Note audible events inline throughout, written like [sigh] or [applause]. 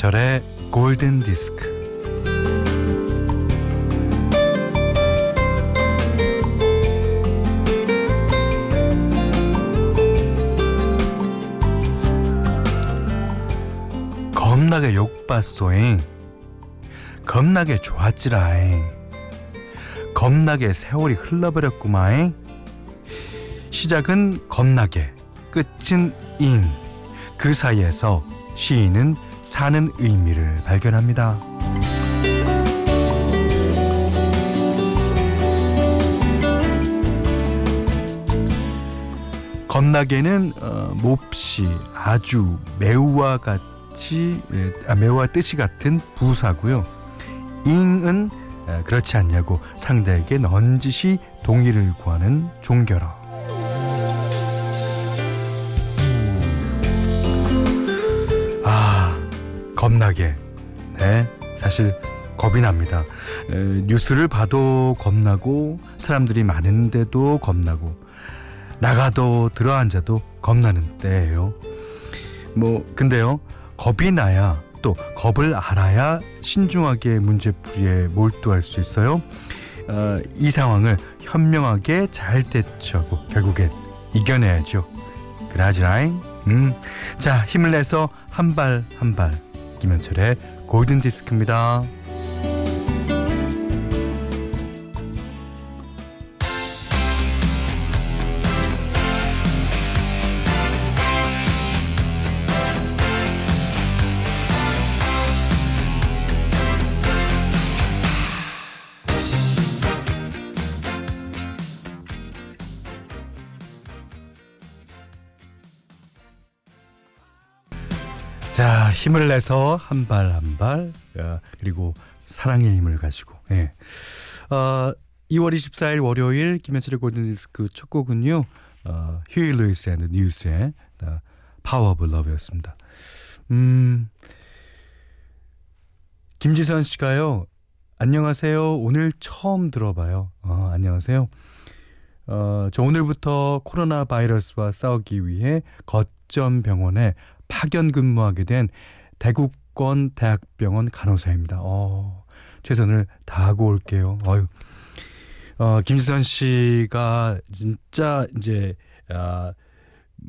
김현철의 골든 디스크. 겁나게 욕봤소잉. 겁나게 좋았지라잉. 겁나게 세월이 흘러버렸구마잉. 시작은 겁나게, 끝은 잉. 그 사이에서 시인은 사는 의미를 발견합니다. 겁나게는 어, 몹시 아주 매우와 같이 예, 아, 매우와 뜻이 같은 부사고요. 잉은 에, 그렇지 않냐고 상대에게 넌지시 동의를 구하는 종결어. 겁나게 네 사실 겁이 납니다. 에, 뉴스를 봐도 겁나고 사람들이 많은데도 겁나고 나가도 들어앉아도 겁나는 때예요. 뭐 근데요 겁이 나야 또 겁을 알아야 신중하게 문제풀이에 몰두할 수 있어요. 어, 이 상황을 현명하게 잘 대처하고 결국엔 이겨내야죠. 그라지라잉. 음, 자 힘을 내서 한 발 한발 김현철의 골든 디스크입니다. 자, 힘을 내서 한 발 한 발, 어, 그리고 사랑의 힘을 가지고. 예. 어, 2월 24일 월요일 김현철의 골든디스크 첫 곡은요. 어, Huey Lewis and News의 Power of Love였습니다. 음. 김지선 씨가요. 안녕하세요. 오늘 처음 들어봐요. 어, 안녕하세요. 어, 저 오늘부터 코로나 바이러스와 싸우기 위해 거점 병원에 파견 근무하게 된 대구권 대학병원 간호사입니다. 어, 최선을 다하고 올게요. 어유. 어, 김지선 씨가 진짜 이제 아,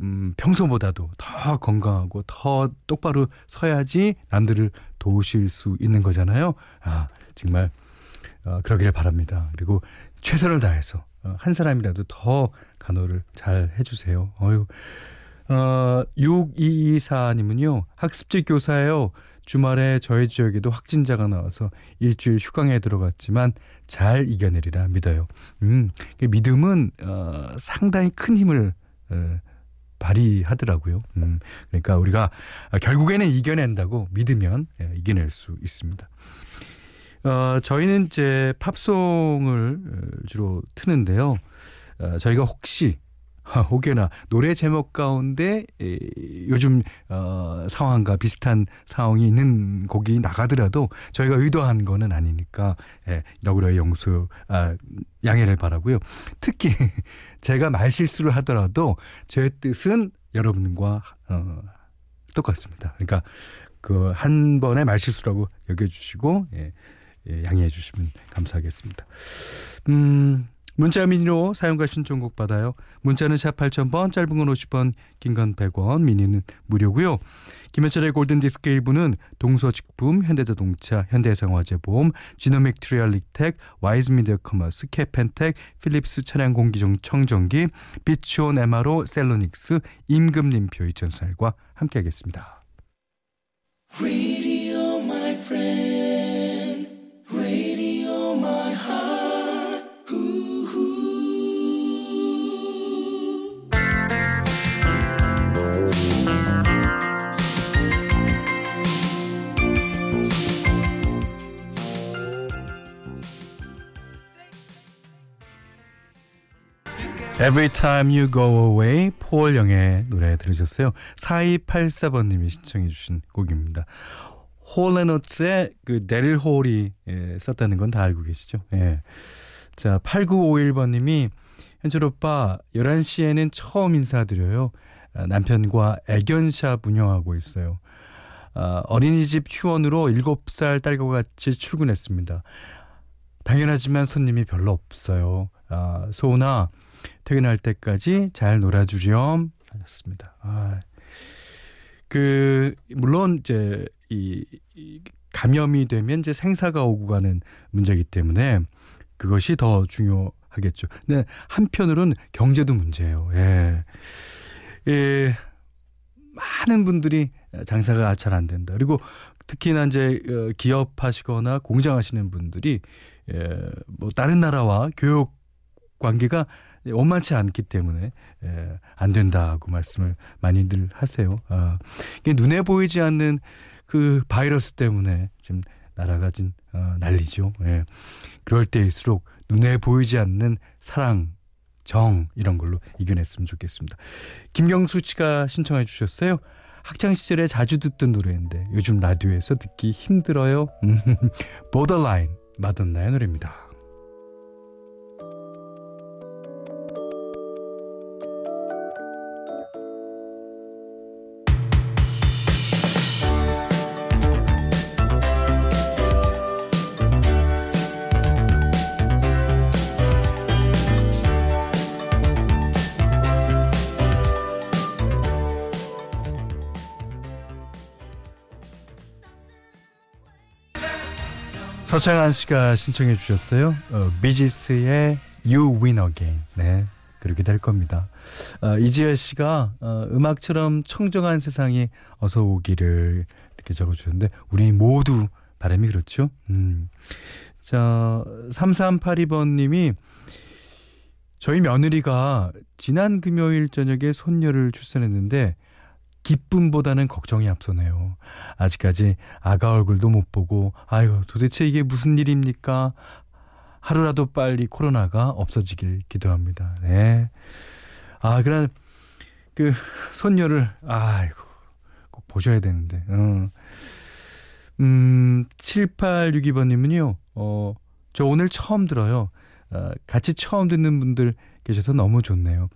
음, 평소보다도 더 건강하고 더 똑바로 서야지 남들을 도우실 수 있는 거잖아요. 아, 정말 어, 그러기를 바랍니다. 그리고 최선을 다해서 어, 한 사람이라도 더 간호를 잘 해주세요. 어유. 어, 6224님은요, 학습지 교사예요. 주말에 저희 지역에도 확진자가 나와서 일주일 휴강에 들어갔지만 잘 이겨내리라 믿어요. 음, 그 믿음은, 어, 상당히 큰 힘을, 어, 발휘하더라고요. 음, 그러니까 우리가 결국에는 이겨낸다고 믿으면 예, 이겨낼 수 있습니다. 어, 저희는 이제 팝송을 어, 주로 트는데요. 어, 저희가 혹시 혹여나 노래 제목 가운데 에, 요즘 어, 상황과 비슷한 상황이 있는 곡이 나가더라도 저희가 의도한 거는 아니니까 예, 너그러의 용수 아, 양해를 바라고요. 특히 [laughs] 제가 말실수를 하더라도 제 뜻은 여러분과 어, 똑같습니다. 그러니까 그 한 번의 말실수라고 여겨주시고 예, 예, 양해해 주시면 감사하겠습니다. 음. 문자 미니로 사연과 신청곡 받아요. 문자는 샵 8000번, 짧은 건 50원, 긴 건 100원, 미니는 무료고요. 김현철의 골든디스크 1부는 동서식품, 현대자동차, 현대해상화재보험, 지노믹트리 얼리텍, 와이즈미디어 커머스, 캐펜텍, 필립스 차량공기정 청정기, 비치온 MRO, 셀로닉스, 임금님표 이천쌀과 함께하겠습니다. Every Time You Go Away 폴 영의 노래 들으셨어요. 4284번님이 신청해 주신 곡입니다. 홀레노츠의 그 데릴 홀이 예, 썼다는 건 다 알고 계시죠? 예. 자, 8951번님이 현철 오빠 11시에는 처음 인사드려요. 아, 남편과 애견샵 운영하고 있어요. 어, 어린이집 휴원으로 7살 딸과 같이 출근했습니다. 당연하지만 손님이 별로 없어요. 아, 소은아, 퇴근할 때까지 잘 놀아주렴. 하셨습니다. 아, 그, 물론 이제 이, 이 감염이 되면 이제 생사가 오고 가는 문제이기 때문에 그것이 더 중요하겠죠. 근데 한편으로는 경제도 문제예요. 예. 예. 많은 분들이 장사가 잘 안 된다. 그리고 특히나 이제 어, 기업하시거나 공장하시는 분들이 예, 뭐 다른 나라와 교육 관계가 원만치 않기 때문에 예, 안 된다고 말씀을 많이들 하세요. 아, 이게 눈에 보이지 않는 그 바이러스 때문에 지금 나라가 진 어, 난리죠. 예. 그럴 때일수록 눈에 보이지 않는 사랑, 정 이런 걸로 이겨냈으면 좋겠습니다. 김경수 씨가 신청해 주셨어요. 학창 시절에 자주 듣던 노래인데 요즘 라디오에서 듣기 힘들어요. [laughs] 보더라인 마돈나의 노래입니다. 서창한 씨가 신청해 주셨어요. 어, 비지스의 You Win Again. 네. 그렇게 될 겁니다. 어, 이지혜 씨가 어, 음악처럼 청정한 세상이 어서 오기를 이렇게 적어주셨는데 우리 모두 바람이 그렇죠. 음. 자 3382번님이 저희 며느리가 지난 금요일 저녁에 손녀를 출산했는데 기쁨보다는 걱정이 앞서네요. 아직까지 아가 얼굴도 못 보고 아유 도대체 이게 무슨 일입니까? 하루라도 빨리 코로나가 없어지길 기도합니다. 네. 아, 그런 그 손녀를 아이고 꼭 보셔야 되는데. 어. 음, 7862번 님은요. 어, 저 오늘 처음 들어요. 어, 같이 처음 듣는 분들 계셔서 너무 좋네요.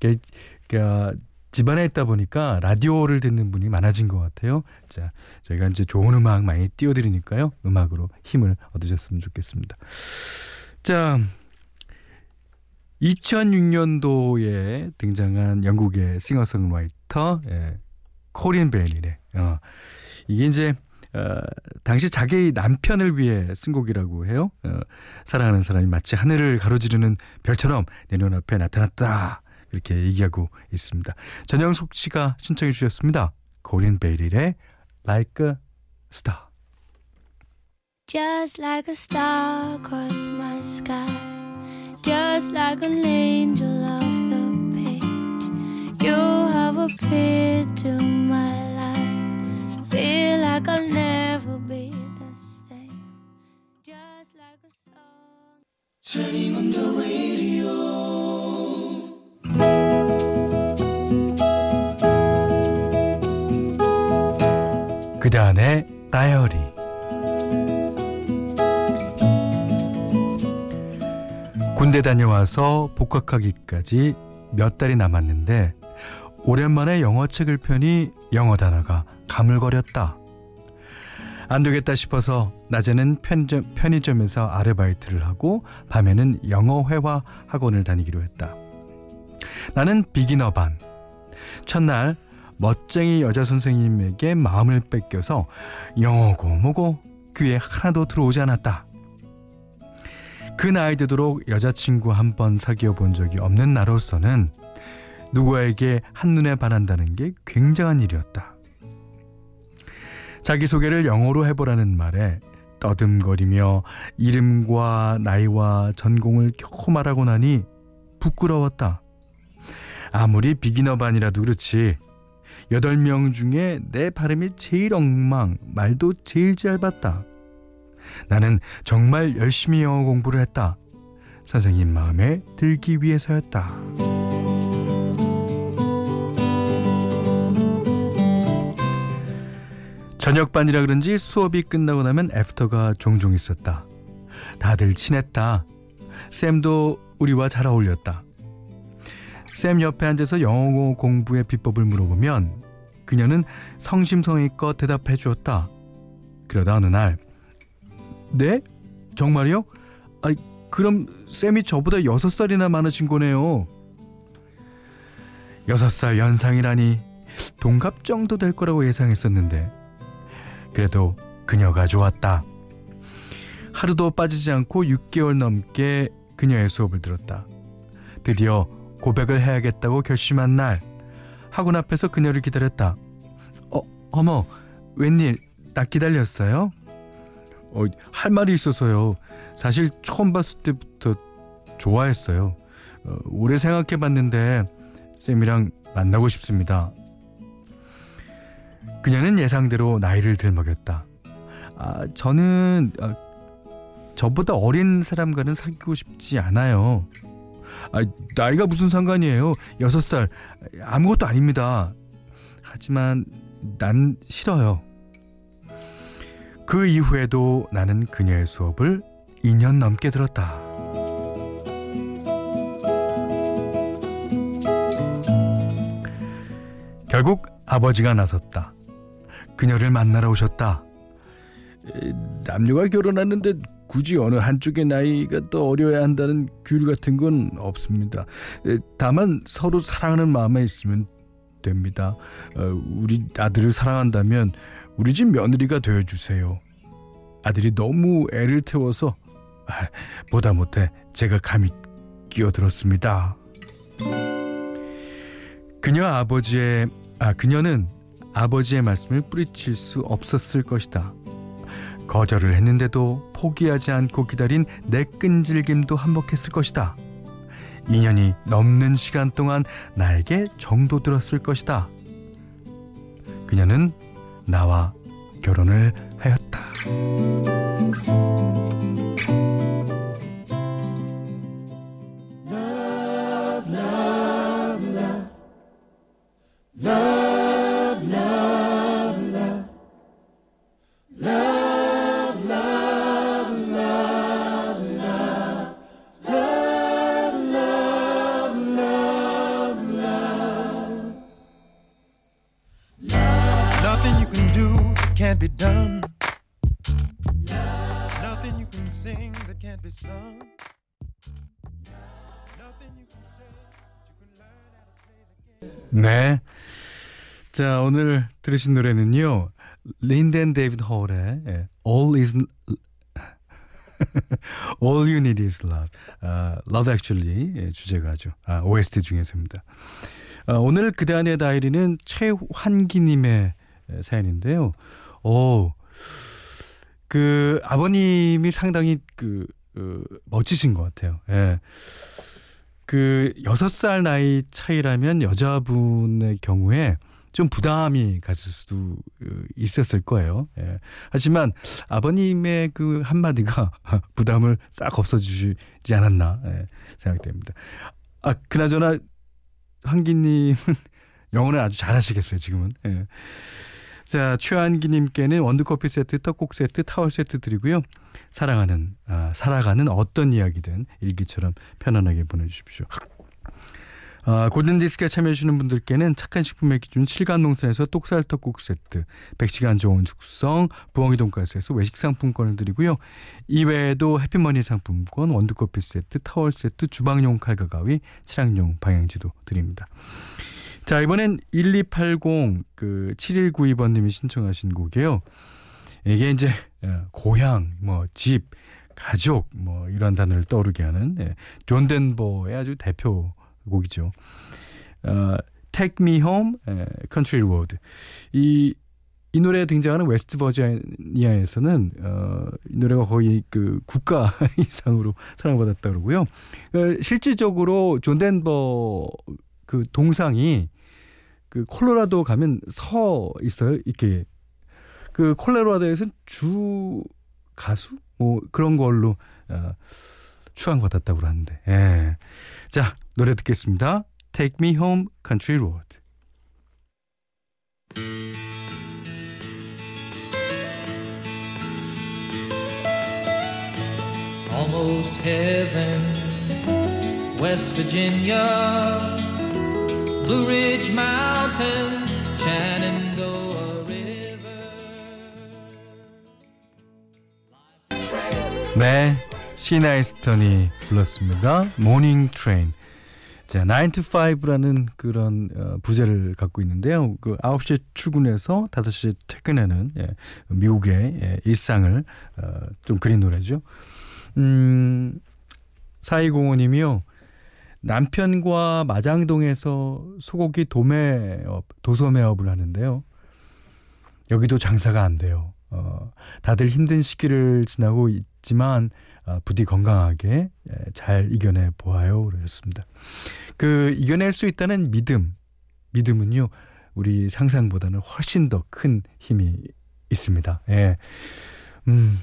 그러니까 집안에 있다 보니까 라디오를 듣는 분이 많아진 것 같아요. 자, 저희가 이제 좋은 음악 많이 띄워드리니까요. 음악으로 힘을 얻으셨으면 좋겠습니다. 자, 2006년도에 등장한 영국의 싱어송라이터 예, 코린 베일이네. 어, 이게 이제 어, 당시 자기 남편을 위해 쓴 곡이라고 해요. 어, 사랑하는 사람이 마치 하늘을 가로지르는 별처럼 내 눈앞에 나타났다. 이렇게 얘기하고 있습니다. 전영숙 씨가 신청해 주셨습니다. 고린 베일의 Like a Star. Just like a star across my sky. Just like an angel off the page. You have appeared to my life. Feel like I'll never be the same. Just like a song. Turning on the radio. 그대 안의 다이어리 군대 다녀와서 복학하기까지 몇 달이 남았는데 오랜만에 영어책을 펴니 영어 단어가 가물거렸다. 안 되겠다 싶어서 낮에는 편점, 편의점에서 아르바이트를 하고 밤에는 영어 회화 학원을 다니기로 했다. 나는 비기너 반. 첫날 멋쟁이 여자 선생님에게 마음을 뺏겨서 영어고 뭐고 귀에 하나도 들어오지 않았다. 그 나이 되도록 여자친구 한 번 사귀어 본 적이 없는 나로서는 누구에게 한눈에 반한다는 게 굉장한 일이었다. 자기소개를 영어로 해보라는 말에 떠듬거리며 이름과 나이와 전공을 겨우 말하고 나니 부끄러웠다. 아무리 비기너 반이라도 그렇지. 여덟 명 중에 내 발음이 제일 엉망, 말도 제일 짧았다. 나는 정말 열심히 영어 공부를 했다. 선생님 마음에 들기 위해서였다. 저녁반이라 그런지 수업이 끝나고 나면 애프터가 종종 있었다. 다들 친했다. 쌤도 우리와 잘 어울렸다. 쌤 옆에 앉아서 영어 공부의 비법을 물어보면 그녀는 성심성의껏 대답해 주었다. 그러다 어느 날, 네? 정말이요? 아, 그럼 쌤이 저보다 여섯 살이나 많으신 거네요. 여섯 살 연상이라니 동갑 정도 될 거라고 예상했었는데 그래도 그녀가 좋았다. 하루도 빠지지 않고 6개월 넘게 그녀의 수업을 들었다. 드디어 고백을 해야겠다고 결심한 날 학원 앞에서 그녀를 기다렸다. 어, 어머, 웬일 나 기다렸어요? 어, 할 말이 있어서요. 사실 처음 봤을 때부터 좋아했어요. 어, 오래 생각해 봤는데 쌤이랑 만나고 싶습니다. 그녀는 예상대로 나이를 들먹였다. 아, 저는 아, 저보다 어린 사람과는 사귀고 싶지 않아요. 아, 나이가 무슨 상관이에요? 여섯 살 아무것도 아닙니다. 하지만 난 싫어요. 그 이후에도 나는 그녀의 수업을 2년 넘게 들었다. 결국 아버지가 나섰다. 그녀를 만나러 오셨다. 남녀가 결혼하는데 굳이 어느 한쪽의 나이가 더 어려야 한다는 규율 같은 건 없습니다. 다만 서로 사랑하는 마음에 있으면 됩니다. 어, 우리 아들을 사랑한다면 우리 집 며느리가 되어 주세요. 아들이 너무 애를 태워서 아, 보다 못해 제가 감히 끼어들었습니다. 그녀 아버지의 아 그녀는 아버지의 말씀을 뿌리칠 수 없었을 것이다. 거절을 했는데도 포기하지 않고 기다린 내 끈질김도 한몫했을 것이다. 2년이 넘는 시간 동안 나에게 정도 들었을 것이다. 그녀는 나와 결혼을 하였다. Can't be done. Nothing you can sing that can't be sung. 네. 자, 오늘 들으신 노래는요. 린덴 데이비드 홀의 All is All You Need Is Love. 아, Love Actually 주제가죠. 아, OST 중에서입니다. 아, 오늘 그대 안의 다이리는 최환기님의 사연인데요. 오, 그 아버님이 상당히 그, 그 멋지신 것 같아요. 예. 그 여섯 살 나이 차이라면 여자분의 경우에 좀 부담이 갔을 수도 있었을 거예요. 예. 하지만 아버님의 그 한마디가 [laughs] 부담을 싹 없어주지 않았나 예, 생각됩니다. 아, 그나저나 황기님은 [laughs] 영어를 아주 잘하시겠어요, 지금은. 예. 자, 최한기님께는 원두커피 세트, 떡국 세트, 타월 세트 드리고요. 사랑하는, 아, 살아가는 어떤 이야기든 일기처럼 편안하게 보내주십시오. 아, 골든디스크에 참여해주시는 분들께는 착한 식품의 기준 7간 농산에서 똑살 떡국 세트, 100시간 좋은 숙성, 부엉이 돈가스에서 외식 상품권을 드리고요. 이외에도 해피머니 상품권, 원두커피 세트, 타월 세트, 주방용 칼과 가위, 차량용 방향제도 드립니다. 자, 이번엔 1280, 그, 7192번 님이 신청하신 곡이에요. 이게 이제, 어, 고향, 뭐, 집, 가족, 뭐, 이런 단어를 떠오르게 하는, 예, 존 덴버의 아주 대표 곡이죠. 어, Take Me Home, 예, Country Road. 이, 이 노래에 등장하는 웨스트 버지니아에서는 어, 이 노래가 거의 그 국가 [laughs] 이상으로 사랑받았다 그러고요. 어, 실질적으로 존 덴버 그 동상이 그 콜로라도 가면 서 있어요. 이렇게 그 콜로라도에서는 주 가수 뭐 그런 걸로 어, 추앙 받았다고 하는데. 예. 자 노래 듣겠습니다. Take Me Home, Country Road. Blue Ridge Mountains, Shenandoah River. 네, 시나 이스턴이 불렀습니다. Morning Train. 자, 9 to 5라는 그런 어, 부제를 갖고 있는데요. 그 9시에 출근해서 5시에 퇴근하는 예, 미국의 예, 일상을 어, 좀 그린 노래죠. 음, 4205님이요. 남편과 마장동에서 소고기 도매업, 도소매업을 하는데요. 여기도 장사가 안 돼요. 어, 다들 힘든 시기를 지나고 있지만 어, 부디 건강하게 예, 잘 이겨내 보아요. 그러셨습니다. 그 이겨낼 수 있다는 믿음, 믿음은요 우리 상상보다는 훨씬 더 큰 힘이 있습니다. 예. 음.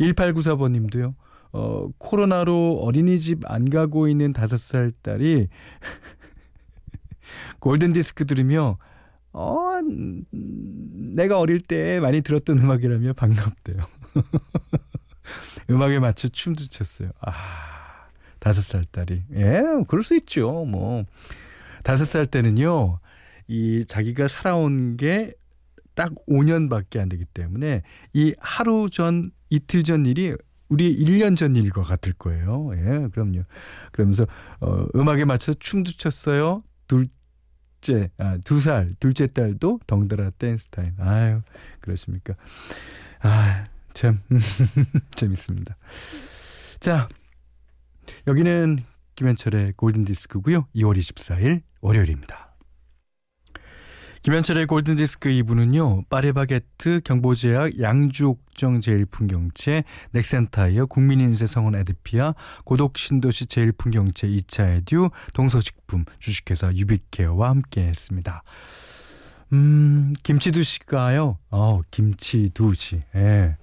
1894번님도요. 어, 코로나로 어린이집 안 가고 있는 다섯 살 딸이 [laughs] 골든 디스크 들으며 어, 내가 어릴 때 많이 들었던 음악이라며 반갑대요. [laughs] 음악에 맞춰 춤도 췄어요. 아, 다섯 살 딸이. 예, 그럴 수 있죠. 뭐. 다섯 살 때는요, 이 자기가 살아온 게 딱 5년밖에 안 되기 때문에 이 하루 전, 이틀 전 일이 우리 1년 전 일과 같을 거예요. 예, 그럼요. 그러면서, 어, 음악에 맞춰서 춤도 췄어요. 둘째, 아, 두 살, 둘째 딸도 덩달아 댄스 타임. 아유, 그러십니까. 아, 참 [laughs] 재밌습니다. 자, 여기는 김현철의 골든디스크고요. 2월 24일 월요일입니다. 김현철의 골든디스크 2부는요. 파리바게트, 경보제약, 양주옥정 제일풍경채, 넥센타이어, 국민인세 성원 에드피아, 고독신도시 제일풍경채 2차 에듀, 동서식품, 주식회사 유빅케어와 함께했습니다. 음, 김치두시가요. 어, 김치두시. 예.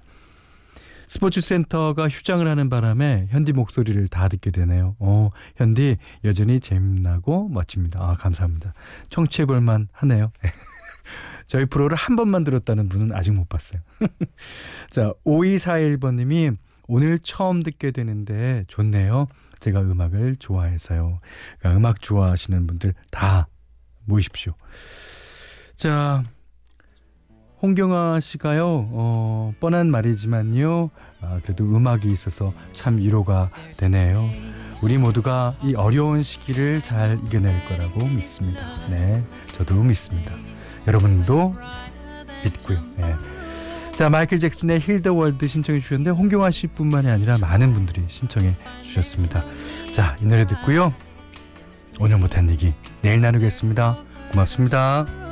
스포츠센터가 휴장을 하는 바람에 현디 목소리를 다 듣게 되네요. 어, 현디 여전히 재밌나고 멋집니다. 아, 감사합니다. 청취해 볼만 하네요. [laughs] 저희 프로를 한 번만 들었다는 분은 아직 못 봤어요. [laughs] 자, 5241번 님이 오늘 처음 듣게 되는데 좋네요. 제가 음악을 좋아해서요. 그러니까 음악 좋아하시는 분들 다 모이십시오. 자, 홍경아 씨가요, 어, 뻔한 말이지만요, 아, 그래도 음악이 있어서 참 위로가 되네요. 우리 모두가 이 어려운 시기를 잘 이겨낼 거라고 믿습니다. 네, 저도 믿습니다. 여러분도 믿고요. 네. 자, 마이클 잭슨의 Heal the World 신청해 주셨는데, 홍경아 씨뿐만이 아니라 많은 분들이 신청해 주셨습니다. 자, 이 노래 듣고요. 오늘 못한 얘기 내일 나누겠습니다. 고맙습니다.